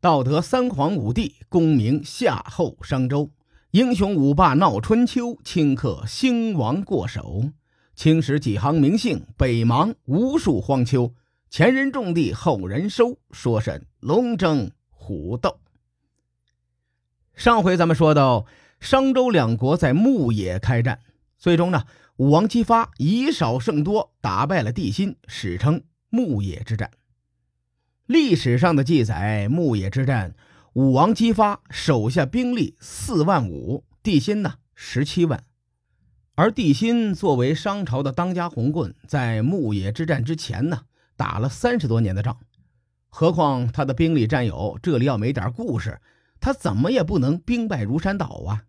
道德三皇五帝，功名夏后商周；英雄五霸闹春秋，顷刻兴亡过手。青史几行名姓，北邙无数荒丘。前人种地，后人收，说甚龙争虎斗？上回咱们说到，商周两国在牧野开战，最终呢，武王姬发以少胜多，打败了帝辛，史称牧野之战。历史上的记载，牧野之战，武王姬发手下兵力四万五，帝辛呢十七万。而帝辛作为商朝的当家红棍，在牧野之战之前呢，打了三十多年的仗，何况他的兵力战友这里要没点故事。他怎么也不能兵败如山倒啊！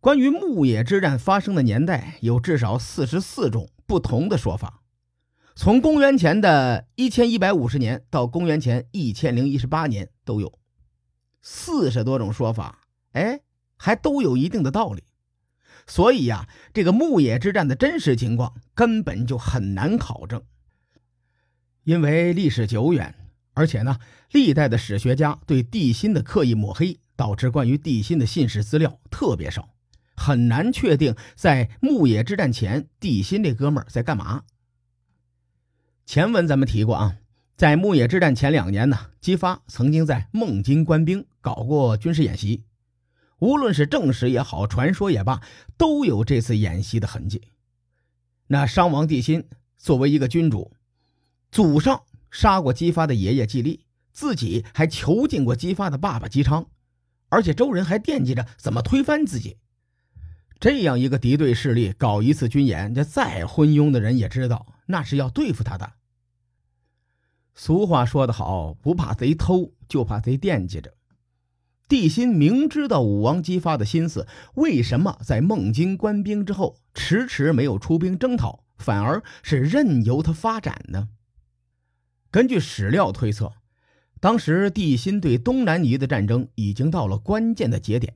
关于牧野之战发生的年代，有至少四十四种不同的说法，从公元前的一千一百五十年到公元前一千零一十八年都有，四十多种说法，哎，还都有一定的道理。所以呀，这个牧野之战的真实情况根本就很难考证，因为历史久远。而且呢，历代的史学家对帝辛的刻意抹黑，导致关于帝辛的信史资料特别少，很难确定在牧野之战前帝辛这哥们儿在干嘛。前文咱们提过啊，在牧野之战前两年呢，姬发曾经在孟津官兵搞过军事演习，无论是正史也好，传说也罢，都有这次演习的痕迹。那商王帝辛作为一个君主，祖上。杀过姬发的爷爷季历，自己还囚禁过姬发的爸爸姬昌，而且周人还惦记着怎么推翻自己。这样一个敌对势力搞一次军演，这再昏庸的人也知道那是要对付他的。俗话说得好，不怕贼偷，就怕贼惦记着。帝辛明知道武王姬发的心思，为什么在孟津官兵之后迟迟没有出兵征讨，反而是任由他发展呢？根据史料推测，当时帝辛对东南夷的战争已经到了关键的节点。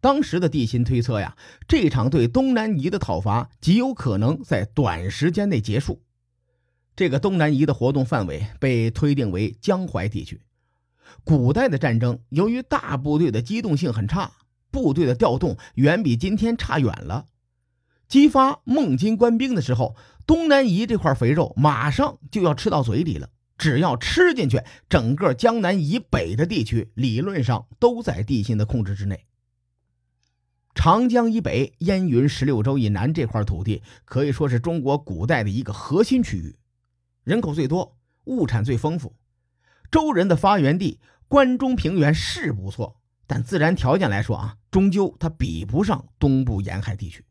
当时的帝辛推测呀，这场对东南夷的讨伐极有可能在短时间内结束。这个东南夷的活动范围被推定为江淮地区。古代的战争，由于大部队的机动性很差，部队的调动远比今天差远了。激发孟津官兵的时候，东南夷这块肥肉马上就要吃到嘴里了。只要吃进去，整个江南以北的地区理论上都在帝辛的控制之内。长江以北、燕云十六州以南这块土地可以说是中国古代的一个核心区域，人口最多，物产最丰富。周人的发源地关中平原是不错，但自然条件来说啊，终究它比不上东部沿海地区。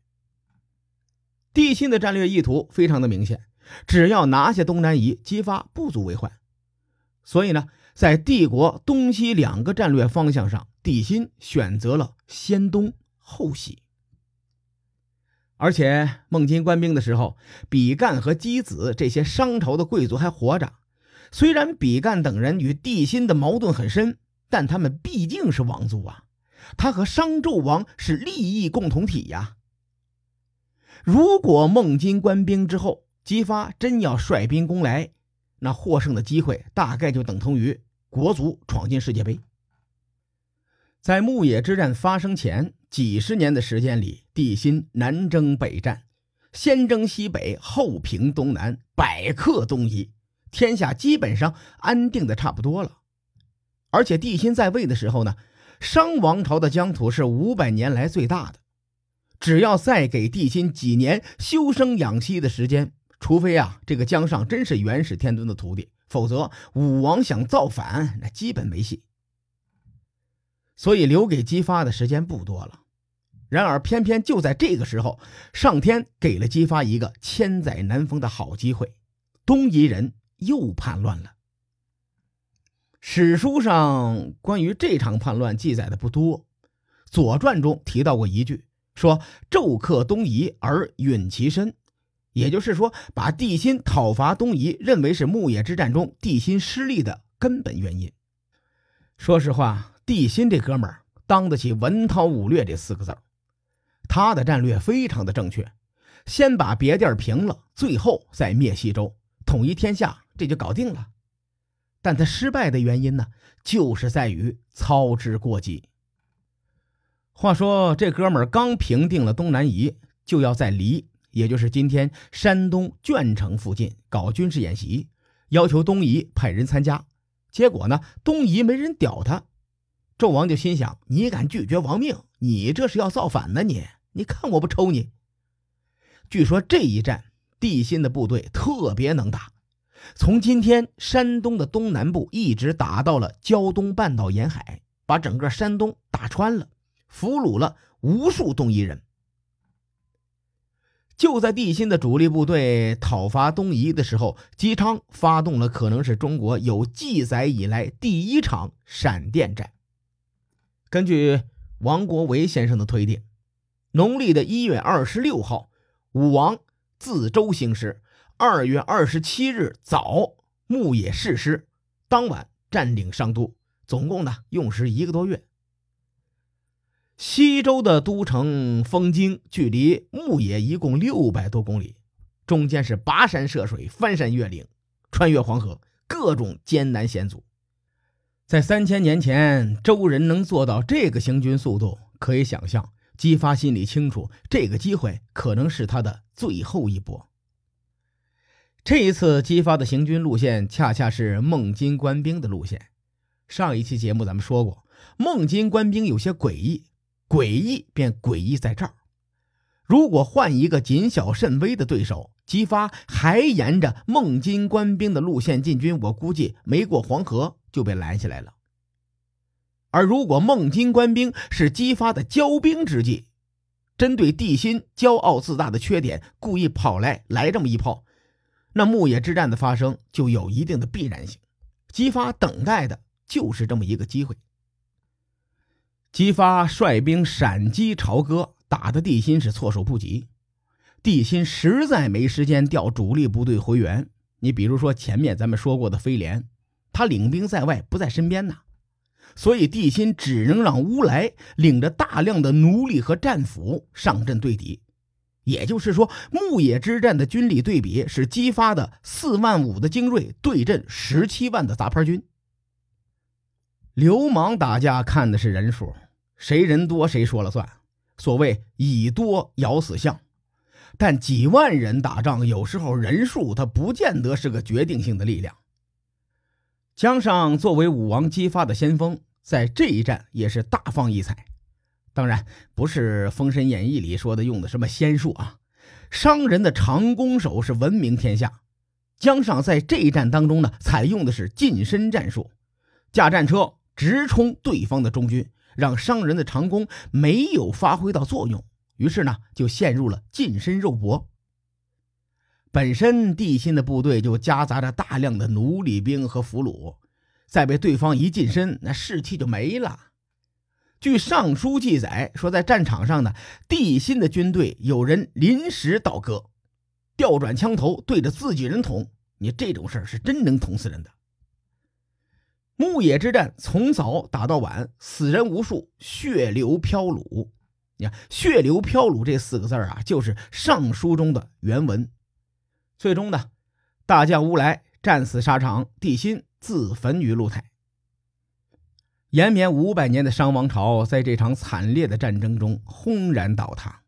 帝辛的战略意图非常的明显，只要拿下东南夷，姬发不足为患。所以呢，在帝国东西两个战略方向上，帝辛选择了先东后西。而且孟津官兵的时候，比干和姬子这些商朝的贵族还活着。虽然比干等人与帝辛的矛盾很深，但他们毕竟是王族啊，他和商纣王是利益共同体呀。如果孟津官兵之后，姬发真要率兵攻来，那获胜的机会大概就等同于国足闯进世界杯。在牧野之战发生前几十年的时间里，帝辛南征北战，先征西北，后平东南，百克东夷，天下基本上安定的差不多了。而且帝辛在位的时候呢，商王朝的疆土是五百年来最大的。只要再给帝辛几年休生养息的时间，除非啊这个姜尚真是元始天尊的徒弟，否则武王想造反那基本没戏。所以留给姬发的时间不多了。然而偏偏就在这个时候，上天给了姬发一个千载难逢的好机会，东夷人又叛乱了。史书上关于这场叛乱记载的不多，《左传》中提到过一句。说纣克东夷而陨其身，也就是说，把帝辛讨伐东夷认为是牧野之战中帝辛失利的根本原因。说实话，帝辛这哥们儿当得起“文韬武略”这四个字儿，他的战略非常的正确，先把别地儿平了，最后再灭西周，统一天下，这就搞定了。但他失败的原因呢，就是在于操之过急。话说这哥们儿刚平定了东南夷，就要在黎，也就是今天山东鄄城附近搞军事演习，要求东夷派人参加。结果呢，东夷没人屌他。纣王就心想：你敢拒绝王命，你这是要造反呢？你，你看我不抽你！据说这一战，帝辛的部队特别能打，从今天山东的东南部一直打到了胶东半岛沿海，把整个山东打穿了。俘虏了无数东夷人。就在帝辛的主力部队讨伐东夷的时候，姬昌发动了可能是中国有记载以来第一场闪电战。根据王国维先生的推定，农历的一月二十六号，武王自周行师；二月二十七日早，牧野誓师，当晚占领商都，总共呢用时一个多月。西周的都城封京距离牧野一共六百多公里，中间是跋山涉水、翻山越岭、穿越黄河，各种艰难险阻。在三千年前，周人能做到这个行军速度，可以想象，姬发心里清楚，这个机会可能是他的最后一搏。这一次姬发的行军路线，恰恰是孟津官兵的路线。上一期节目咱们说过，孟津官兵有些诡异。诡异便诡异在这儿，如果换一个谨小慎微的对手，姬发还沿着孟津官兵的路线进军，我估计没过黄河就被拦下来了。而如果孟津官兵是姬发的骄兵之计，针对帝辛骄傲自大的缺点，故意跑来来这么一炮，那牧野之战的发生就有一定的必然性。姬发等待的就是这么一个机会。姬发率兵闪击朝歌，打的帝辛是措手不及。帝辛实在没时间调主力部队回援。你比如说前面咱们说过的飞廉，他领兵在外不在身边呢，所以帝辛只能让乌来领着大量的奴隶和战俘上阵对敌。也就是说，牧野之战的军力对比是姬发的四万五的精锐对阵十七万的杂牌军。流氓打架看的是人数。谁人多谁说了算，所谓以多咬死象。但几万人打仗，有时候人数它不见得是个决定性的力量。姜尚作为武王姬发的先锋，在这一战也是大放异彩。当然不是《封神演义》里说的用的什么仙术啊，商人的长弓手是闻名天下。姜尚在这一战当中呢，采用的是近身战术，驾战车直冲对方的中军。让商人的长弓没有发挥到作用，于是呢，就陷入了近身肉搏。本身地心的部队就夹杂着大量的奴隶兵和俘虏，再被对方一近身，那士气就没了。据尚书记载说，在战场上呢，地心的军队有人临时倒戈，调转枪头对着自己人捅。你这种事儿是真能捅死人的。牧野之战从早打到晚，死人无数，血流飘橹。你看“血流飘橹”这四个字啊，就是尚书中的原文。最终呢，大将乌来战死沙场，帝辛自焚于露台。延绵五百年的商王朝，在这场惨烈的战争中轰然倒塌。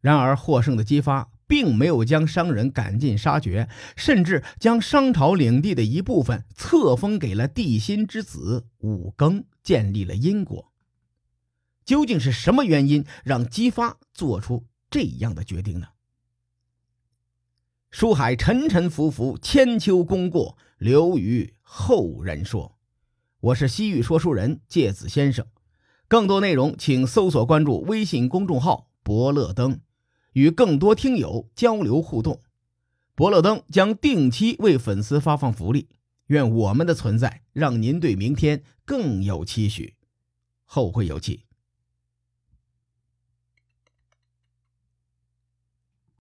然而，获胜的姬发。并没有将商人赶尽杀绝，甚至将商朝领地的一部分册封给了帝辛之子武庚，建立了殷国。究竟是什么原因让姬发做出这样的决定呢？书海沉沉浮浮，千秋功过留于后人说。我是西域说书人介子先生，更多内容请搜索关注微信公众号“伯乐灯”。与更多听友交流互动，伯乐灯将定期为粉丝发放福利。愿我们的存在让您对明天更有期许，后会有期。